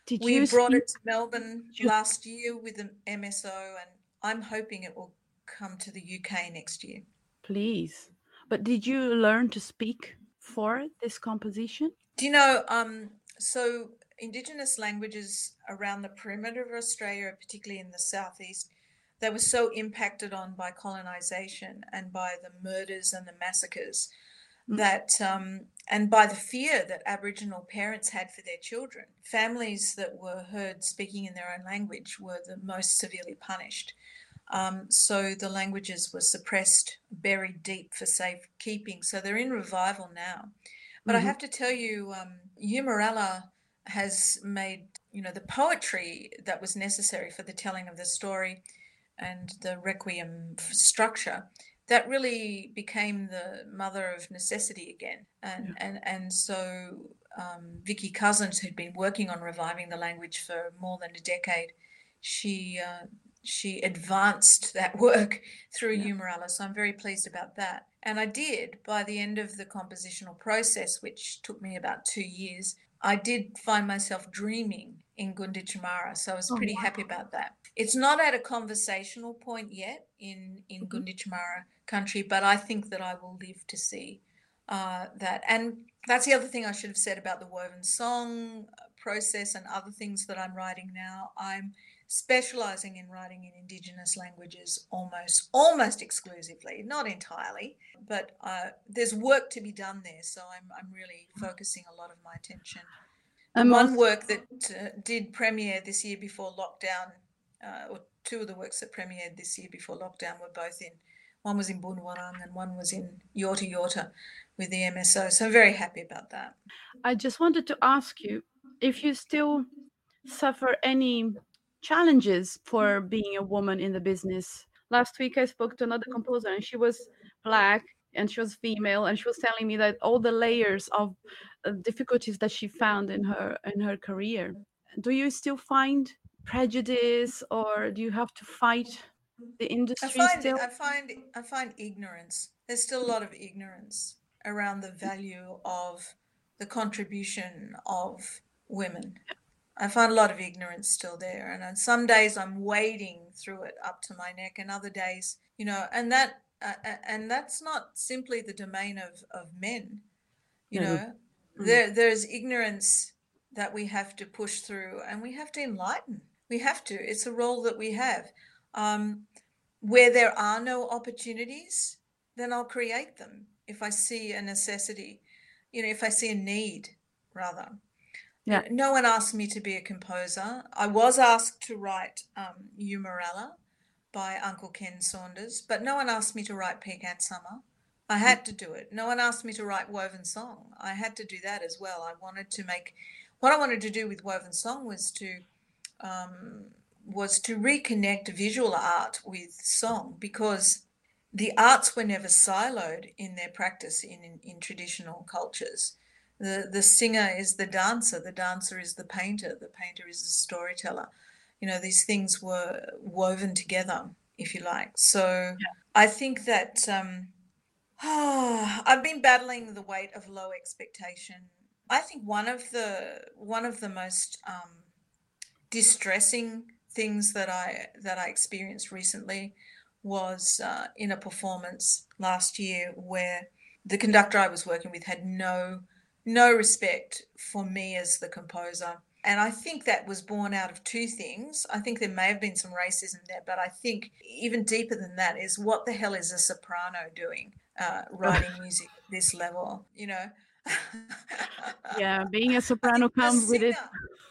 Did we brought it to Melbourne last year with an MSO, and I'm hoping it will come to the UK next year. Please. But did you learn to speak for this composition? Do you know? Um, so, Indigenous languages around the perimeter of Australia, particularly in the southeast, they were so impacted on by colonization and by the murders and the massacres mm. that um, and by the fear that Aboriginal parents had for their children. Families that were heard speaking in their own language were the most severely punished. Um, so the languages were suppressed, buried deep for safekeeping. So they're in revival now. But mm-hmm. I have to tell you, um, Eumeralla has made you know the poetry that was necessary for the telling of the story and the requiem structure that really became the mother of necessity again. And yeah. and and so um, Vicki Couzens, who'd been working on reviving the language for more than a decade, she uh, she advanced that work through yeah. So I'm very pleased about that. And I did by the end of the compositional process, which took me about two years. I did find myself dreaming in Gunditjmara, so I was oh, pretty wow. happy about that. It's not at a conversational point yet in in mm-hmm. Gunditjmara country, but I think that I will live to see uh, that. And that's the other thing I should have said about the woven song uh, process and other things that I'm writing now. I'm specializing in writing in indigenous languages almost almost exclusively not entirely but uh, there's work to be done there so i'm, I'm really focusing a lot of my attention and one work that uh, did premiere this year before lockdown uh, or two of the works that premiered this year before lockdown were both in one was in Boonwurrung and one was in Yorta Yorta with the MSO. So I'm very happy about that. I just wanted to ask you if you still suffer any challenges for being a woman in the business. Last week I spoke to another composer and she was black and she was female and she was telling me that all the layers of uh, difficulties that she found in her in her career. Do you still find prejudice or do you have to fight the industry I find, still? I find I find ignorance. There's still a lot of ignorance around the value of the contribution of women. I find a lot of ignorance still there, and on some days I'm wading through it up to my neck, and other days, you know, and that uh, and that's not simply the domain of of men. You mm-hmm. know, mm-hmm. there there's ignorance that we have to push through, and we have to enlighten. We have to. It's a role that we have. Um, where there are no opportunities, then I'll create them. If I see a necessity, you know, if I see a need, rather. Yeah. No one asked me to be a composer. I was asked to write um, by Uncle Ken Saunders, but no one asked me to write Pecan Summer. I had to do it. No one asked me to write Woven Song. I had to do that as well. I wanted to make what I wanted to do with Woven Song was to um, was to reconnect visual art with song because the arts were never siloed in their practice in, in, in, traditional cultures. The, the singer is the dancer, the dancer is the painter, the painter is the storyteller. You know, these things were woven together, if you like. So yeah. I think that um, oh, I've been battling the weight of low expectation. I think one of the one of the most um, distressing things that I that I experienced recently was uh, in a performance last year where the conductor I was working with had no no respect for me as the composer. And I think that was born out of two things. I think there may have been some racism there, but I think even deeper than that is what the hell is a soprano doing uh, writing music at this level? You know, yeah, being a soprano comes with it.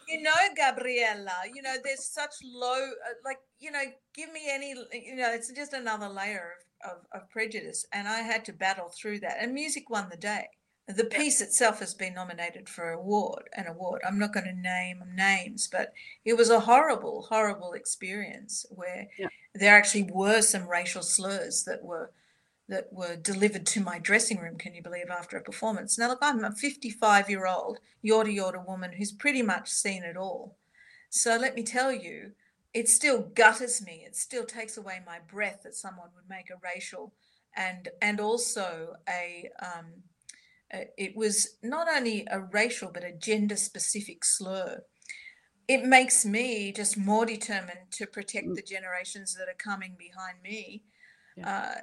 You know, Gabriella, you know, there's such low, uh, like, you know, give me any, you know, it's just another layer of, of, of, prejudice. And I had to battle through that. And music won the day. The piece itself has been nominated for award, an award. I'm not going to name names, but it was a horrible, horrible experience where yeah. there actually were some racial slurs that were that were delivered to my dressing room, can you believe, after a performance. Now, look, I'm a 55 year old Yorta Yorta woman who's pretty much seen it all. So let me tell you, it still gutters me. It still takes away my breath that someone would make a racial and and also a um, it was not only a racial but a gender specific slur. It makes me just more determined to protect mm. the generations that are coming behind me. Yeah. Uh,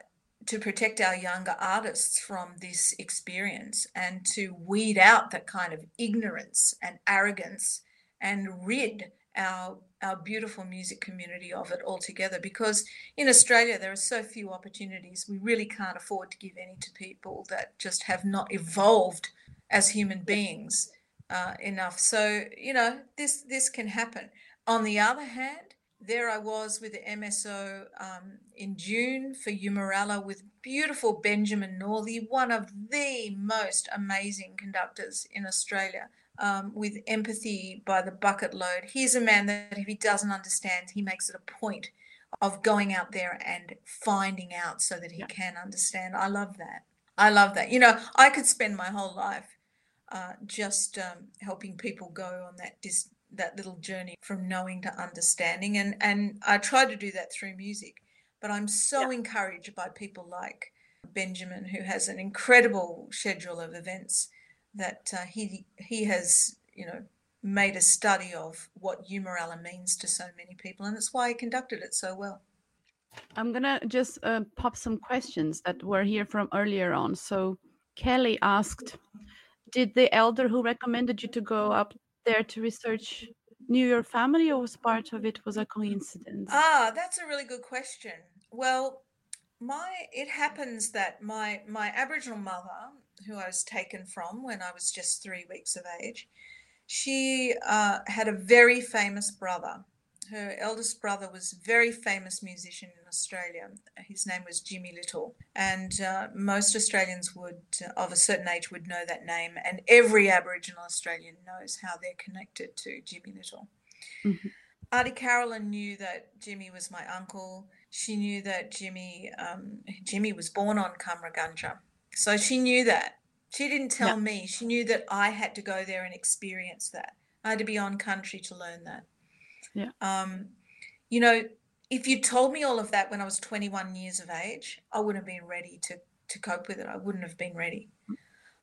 to protect our younger artists from this experience and to weed out that kind of ignorance and arrogance and rid our our beautiful music community of it altogether because in Australia there are so few opportunities. We really can't afford to give any to people that just have not evolved as human beings uh, enough. So you know this this can happen. On the other hand there I was with the MSO um, in June for Eumeralla with beautiful Benjamin Northey, one of the most amazing conductors in Australia um, with empathy by the bucket load. He's a man that if he doesn't understand, he makes it a point of going out there and finding out so that he yeah. can understand. I love that. I love that. You know, I could spend my whole life uh, just um, helping people go on that dis- that little journey from knowing to understanding, and and I try to do that through music. But I'm so yeah. encouraged by people like Benjamin, who has an incredible schedule of events that uh, he he has you know made a study of what Eumeralla means to so many people, and that's why he conducted it so well. I'm gonna just uh, pop some questions that were here from earlier on. So Kelly asked, "Did the elder who recommended you to go up there to research knew your family, or was part of it was a coincidence?" Ah, that's a really good question. Well, my it happens that my my Aboriginal mother who I was taken from when I was just three weeks of age, she uh, had a very famous brother. Her eldest brother was a very famous musician in Australia. His name was Jimmy Little, and uh, most Australians would, uh, of a certain age, would know that name. And every Aboriginal Australian knows how they're connected to Jimmy Little. Mm-hmm. Auntie Carolyn knew that Jimmy was my uncle. She knew that Jimmy um, Jimmy was born on Cummeragunja, so she knew that. She didn't tell yeah. me. She knew that I had to go there and experience that. I had to be on country to learn that. Yeah. Um, you know, if you told me all of that when I was 21 years of age, I wouldn't have been ready to to cope with it. I wouldn't have been ready.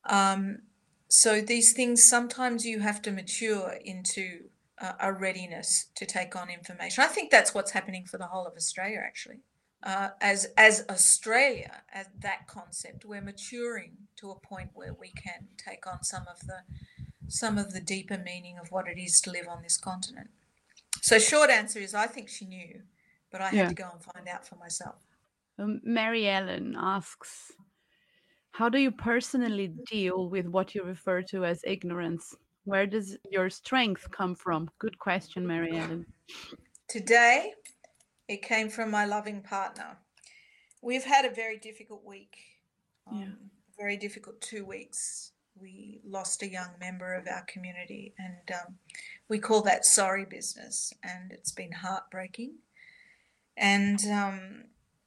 Um, so these things sometimes you have to mature into a, a readiness to take on information. I think that's what's happening for the whole of Australia, actually uh, as as Australia, as that concept, we're maturing to a point where we can take on some of the some of the deeper meaning of what it is to live on this continent. So, short answer is, I think she knew, but I had to go and find out for myself. Um, Mary Ellen asks, "How do you personally deal with what you refer to as ignorance? Where does your strength come from?" Good question, Mary Ellen. Today, it came from my loving partner. We've had a very difficult week. Um, yeah. Very difficult two weeks. We lost a young member of our community, and um, we call that sorry business, and it's been heartbreaking. And um,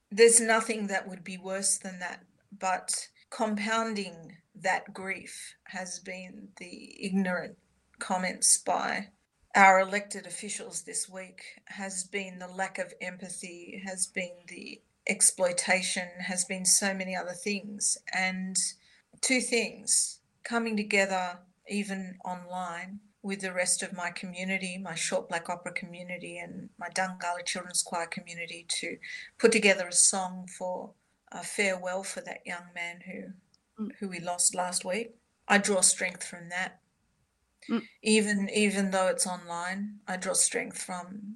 there's nothing that would be worse than that, but compounding that grief has been the ignorant comments by our elected officials this week has been the lack of empathy, has been the exploitation, has been so many other things. And two things coming together, even online, with the rest of my community, my short black opera community, and my Dungala Children's Choir community to put together a song for a farewell for that young man who, mm. who we lost last week. I draw strength from that Mm. Even even though it's online, I draw strength from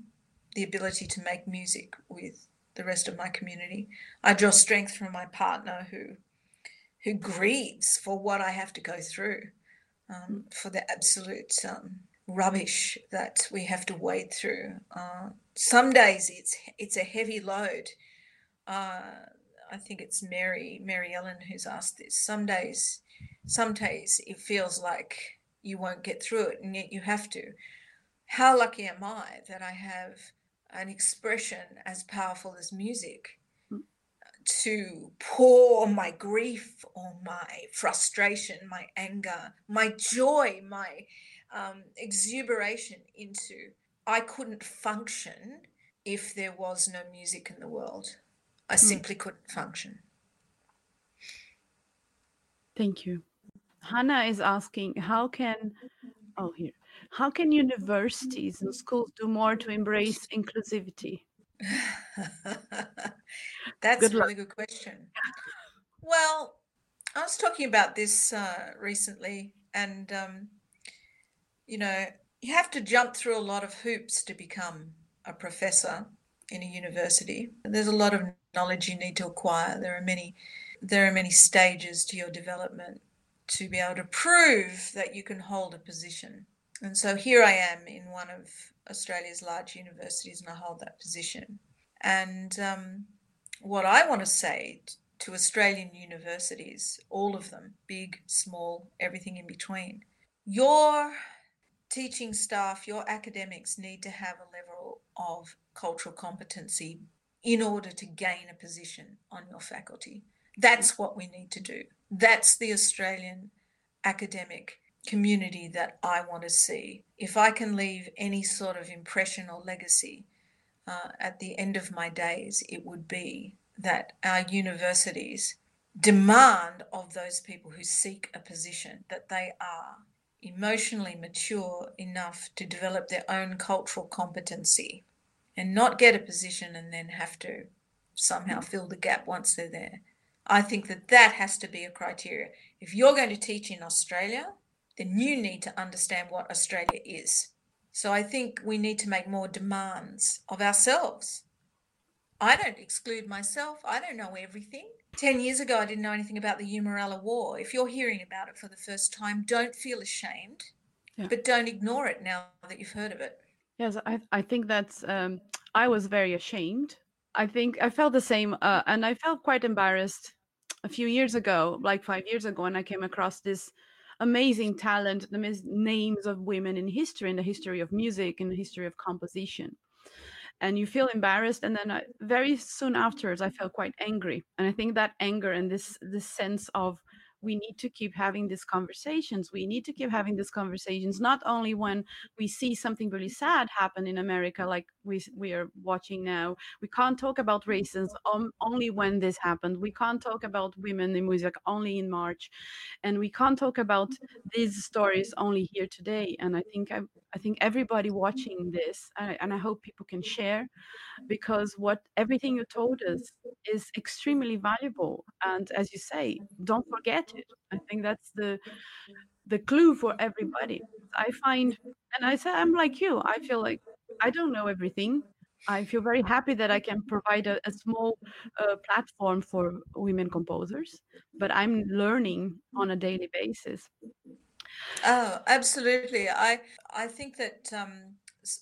the ability to make music with the rest of my community. I draw strength from my partner who who grieves for what I have to go through, um, for the absolute um, rubbish that we have to wade through. Uh, some days it's it's a heavy load. Uh, I think it's Mary Mary Ellen who's asked this. Some days, some days it feels like you won't get through it, and yet you have to. How lucky am I that I have an expression as powerful as music hmm. to pour my grief or my frustration, my anger, my joy, my um, exuberation into. I couldn't function if there was no music in the world. I mm. simply couldn't function. Thank you. Hannah is asking, how can, oh, here, how can universities and schools do more to embrace inclusivity? That's good a really good question. Well, I was talking about this uh, recently, and um, you know, you have to jump through a lot of hoops to become a professor in a university. There's a lot of knowledge you need to acquire. There are many there are many stages to your development to be able to prove that you can hold a position. And so here I am in one of Australia's large universities and I hold that position. And um, what I want to say to Australian universities, all of them, big, small, everything in between, your teaching staff, your academics need to have a level of cultural competency in order to gain a position on your faculty. That's what we need to do. That's the Australian academic community that I want to see. If I can leave any sort of impression or legacy uh, at the end of my days, it would be that our universities demand of those people who seek a position that they are emotionally mature enough to develop their own cultural competency and not get a position and then have to somehow fill the gap once they're there. I think that that has to be a criteria. If you're going to teach in Australia, then you need to understand what Australia is. So I think we need to make more demands of ourselves. I don't exclude myself. I don't know everything. 10 years ago, I didn't know anything about the Eumeralla War. If you're hearing about it for the first time, don't feel ashamed, yeah. but don't ignore it now that you've heard of it. Yes, I, I think that's, um, I was very ashamed. I think I felt the same, uh, and I felt quite embarrassed a few years ago, like five years ago, when I came across this amazing talent, the names of women in history, in the history of music, in the history of composition. And you feel embarrassed and then I, very soon afterwards i felt quite angry. And i think that anger and this this sense of we need to keep having these conversations. We need to keep having these conversations not only when we see something really sad happen in america like we we are watching now. We can't talk about racism only when this happened. We can't talk about women in music only in march. And we can't talk about these stories only here today. And i think i, I think everybody watching this and I hope people can share because what everything you told us is extremely valuable. And as you say don't forget i think that's the the clue for everybody. I find and i say i'm like you. I feel like i don't know everything. I feel very happy that i can provide a, a small uh, platform for women composers but i'm learning on a daily basis. Oh absolutely. I i think that um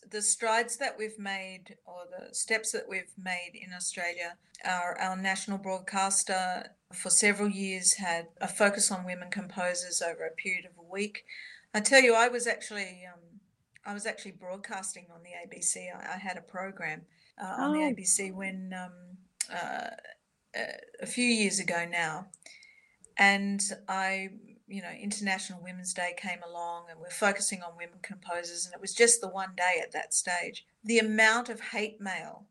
the strides that we've made or the steps that we've made in Australia, our, our national broadcaster for several years had a focus on women composers over a period of a week. I tell you, I was actually um, I was actually broadcasting on the ABC. I, I had a program uh, on oh. the ABC when um, uh, a few years ago now, and I you know, International Women's Day came along and we're focusing on women composers, and it was just the one day at that stage. The amount of hate mail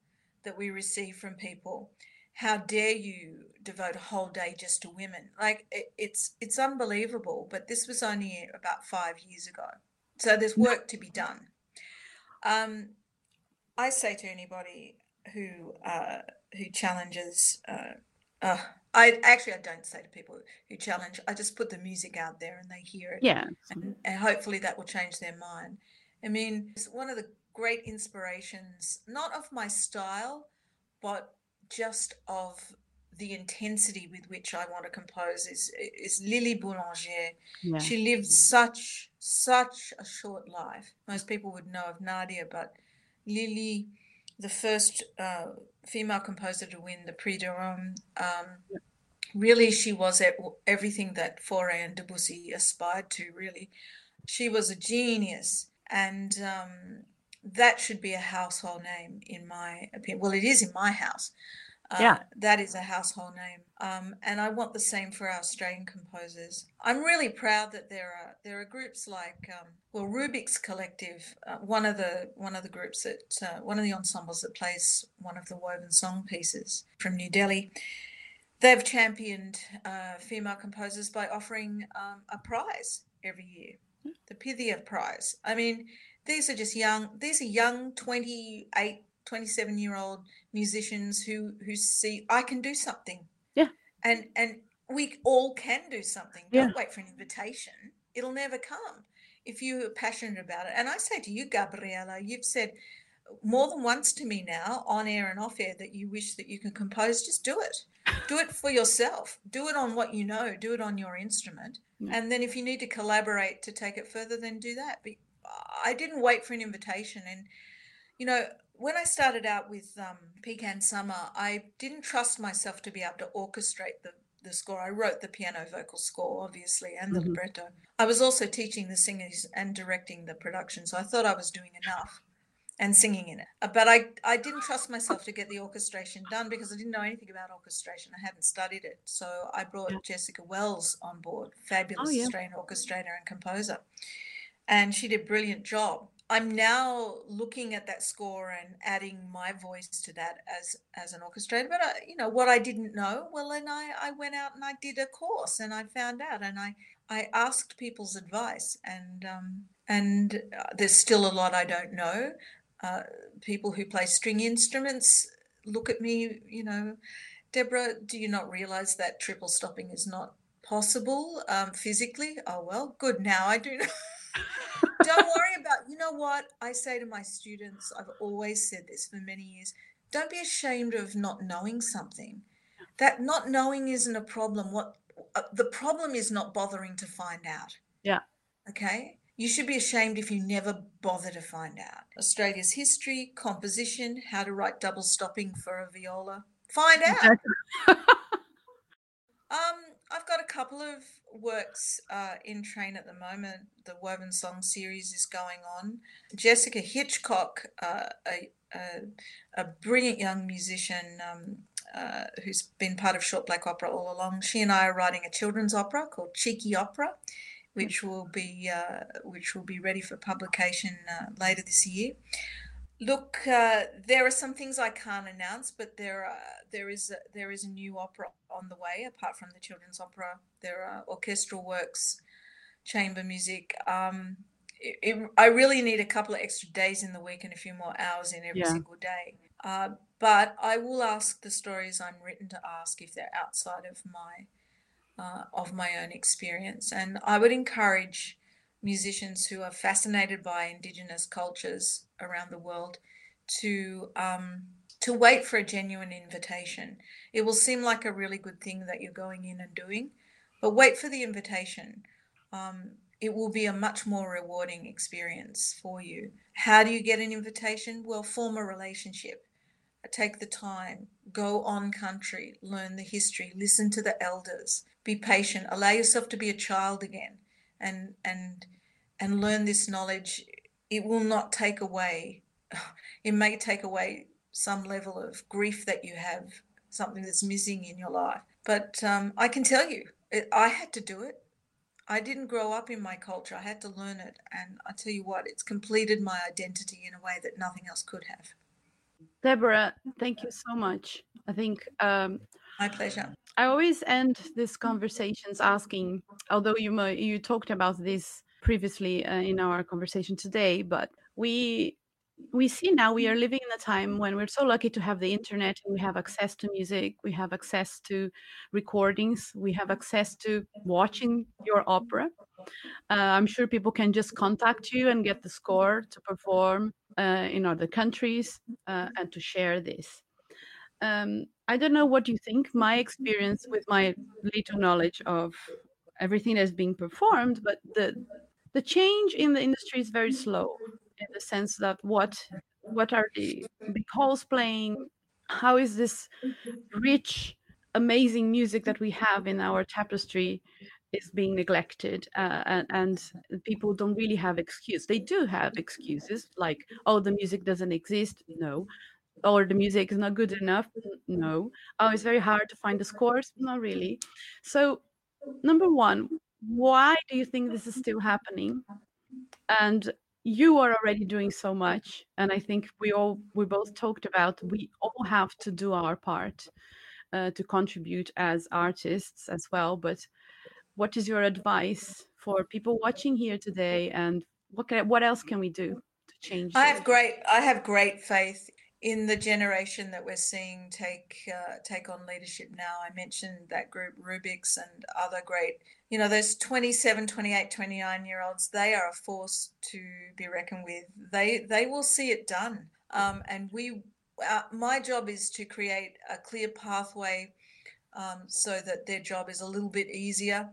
that we receive from people, how dare you devote a whole day just to women? Like it, it's it's unbelievable. But this was only about five years ago, so there's work to be done. Um, I say to anybody who uh, who challenges. Uh, uh, I actually I don't say to people who challenge. I just put the music out there and they hear it. Yeah, and, and hopefully that will change their mind. I mean, it's one of the great inspirations, not of my style, but just of the intensity with which I want to compose is is Lily Boulanger. Yeah. She lived such such a short life. Most people would know of Nadia, but Lily the first uh, female composer to win the Prix de Rome. Um, really, she was at everything that Fauré and Debussy aspired to. Really, she was a genius, and um, that should be a household name in my opinion. Well, it is in my house. Uh, yeah. That is a household name. Um, and I want the same for our Australian composers. I'm really proud that there are there are groups like um, well Rubik's Collective, uh, one of the one of the groups that uh, one of the ensembles that plays one of the woven song pieces from New Delhi. They've championed uh, female composers by offering um, a prize every year, the Pythia Prize. I mean, these are just young. These are young, 28, 27 year old musicians who who see I can do something. Yeah. And and we all can do something. Don't yeah. wait for an invitation. It'll never come. if you're passionate about it. And I say to you, Gabriella, you've said more than once to me now, on air and off air, that you wish that you can compose. Just do it. Do it for yourself. Do it on what you know. Do it on your instrument. Yeah. And then if you need to collaborate to take it further, then do that. But I didn't wait for an invitation. And, you know, when I started out with um, Pecan Summer, I didn't trust myself to be able to orchestrate the, the score. I wrote the piano vocal score, obviously, and the mm-hmm. libretto. I was also teaching the singers and directing the production, so I thought I was doing enough and singing in it. Uh, but I, I didn't trust myself to get the orchestration done because I didn't know anything about orchestration. I hadn't studied it. So I brought yeah. Jessica Wells on board, fabulous oh, yeah. Australian orchestrator and composer. And she did a brilliant job. I'm now looking at that score and adding my voice to that as as an orchestrator. But I, uh, you know what I didn't know, well, then I I went out and I did a course and I found out and I I asked people's advice and um, and uh, there's still a lot I don't know. Uh, people who play string instruments look at me, you know, Deborah, do you not realize that triple stopping is not possible um, physically? Oh well, good. Now I do. don't worry about, you know what? I say to my students, I've always said this for many years don't be ashamed of not knowing something. That not knowing isn't a problem. What uh, the problem is not bothering to find out. Yeah. Okay. You should be ashamed if you never bother to find out. Australia's history, composition, how to write double stopping for a viola. Find out. um, I've got a couple of works uh, in train at the moment. The Woven Song series is going on. Jessica Hitchcock, uh, a, a, a, brilliant young musician um, uh, who's been part of Short Black Opera all along, she and I are writing a children's opera called Cheeky Opera, which will be uh, which will be ready for publication uh, later this year. Look, uh, there are some things I can't announce, but there are, there is a, there is a new opera on the way. Apart from the children's opera, there are orchestral works, chamber music. Um, it, it, I really need a couple of extra days in the week and a few more hours in every yeah. single day. Uh, but I will ask the stories I'm written to ask if they're outside of my uh, of my own experience, and I would encourage musicians who are fascinated by indigenous cultures around the world to um, to wait for a genuine invitation. It will seem like a really good thing that you're going in and doing, but wait for the invitation. Um, it will be a much more rewarding experience for you. How do you get an invitation? Well, form a relationship. Take the time, go on country, learn the history, listen to the elders, be patient, allow yourself to be a child again and and and learn this knowledge it will not take away it may take away some level of grief that you have something that's missing in your life but um, i can tell you it, i had to do it. I didn't grow up in my culture. I had to learn it and i tell you what it's completed my identity in a way that nothing else could have. Deborah thank you so much. I think um, my pleasure. I always end these conversations asking, although you you talked about this previously uh, in our conversation today, but we we see now we are living in a time when we're so lucky to have the internet and we have access to music, we have access to recordings, we have access to watching your opera. Uh, I'm sure people can just contact you and get the score to perform uh, in other countries uh, and to share this. Um, I don't know what you think. My experience with my little knowledge of everything that's being performed, but the the change in the industry is very slow in the sense that what what are the big halls playing? How is this rich, amazing music that we have in our tapestry is being neglected uh, and, and, people don't really have excuse. They do have excuses like oh the music doesn't exist no. Or the music is not good enough no. Oh it's very hard to find the scores not really. So number one why do you think this is still happening? And you are already doing so much and i think we all we both talked about we all have to do our part uh, to contribute as artists as well but what is your advice for people watching here today and what can, what else can we do to change i have great i have great faith in the generation that we're seeing take uh, take on leadership now i mentioned that group rubik's and other great you know those 27 28 29 year olds they are a force to be reckoned with. They they will see it done. Um, and we uh, my job is to create a clear pathway um, so that their job is a little bit easier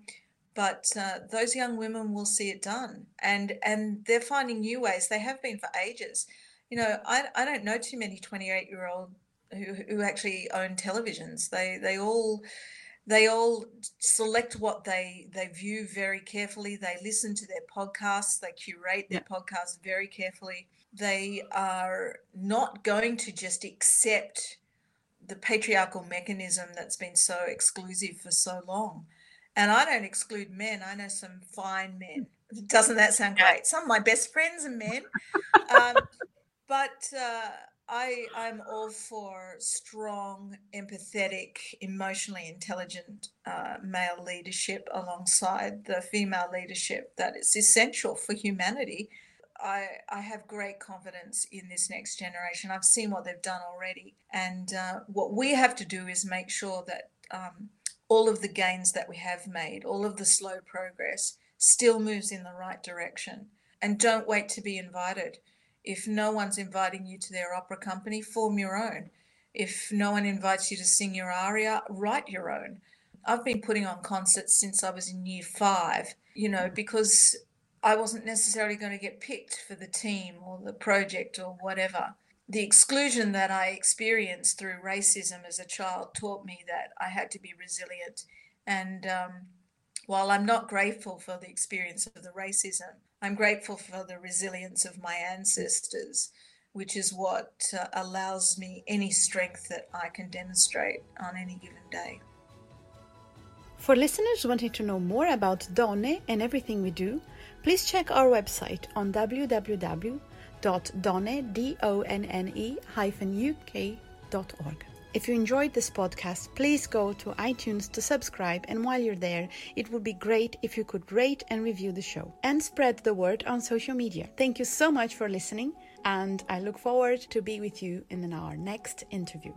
but uh, those young women will see it done. And and they're finding new ways. They have been for ages you know, I, I don't know too many 28 year old who, who actually own televisions. They they all they all select what they they view very carefully. They listen to their podcasts. They curate their yeah. podcasts very carefully. They are not going to just accept the patriarchal mechanism that's been so exclusive for so long. And I don't exclude men. I know some fine men. Doesn't that sound great? Some of my best friends are men. Um, but uh, I I'm all for strong, empathetic, emotionally intelligent uh, male leadership alongside the female leadership that is essential for humanity. I, I have great confidence in this next generation. I've seen what they've done already. And uh, what we have to do is make sure that um, all of the gains that we have made, all of the slow progress, still moves in the right direction. And don't wait to be invited. If no one's inviting you to their opera company, form your own. If no one invites you to sing your aria, write your own. I've been putting on concerts since I was in year five, you know, because I wasn't necessarily going to get picked for the team or the project or whatever. The exclusion that I experienced through racism as a child taught me that I had to be resilient. And um, while I'm not grateful for the experience of the racism, I'm grateful for the resilience of my ancestors, which is what uh, allows me any strength that I can demonstrate on any given day. For listeners wanting to know more about Donne and everything we do, please check our website on www.donne-uk.org. If you enjoyed this podcast, please go to iTunes to subscribe. And while you're there, it would be great if you could rate and review the show and spread the word on social media. Thank you so much for listening, and I look forward to be with you in our next interview.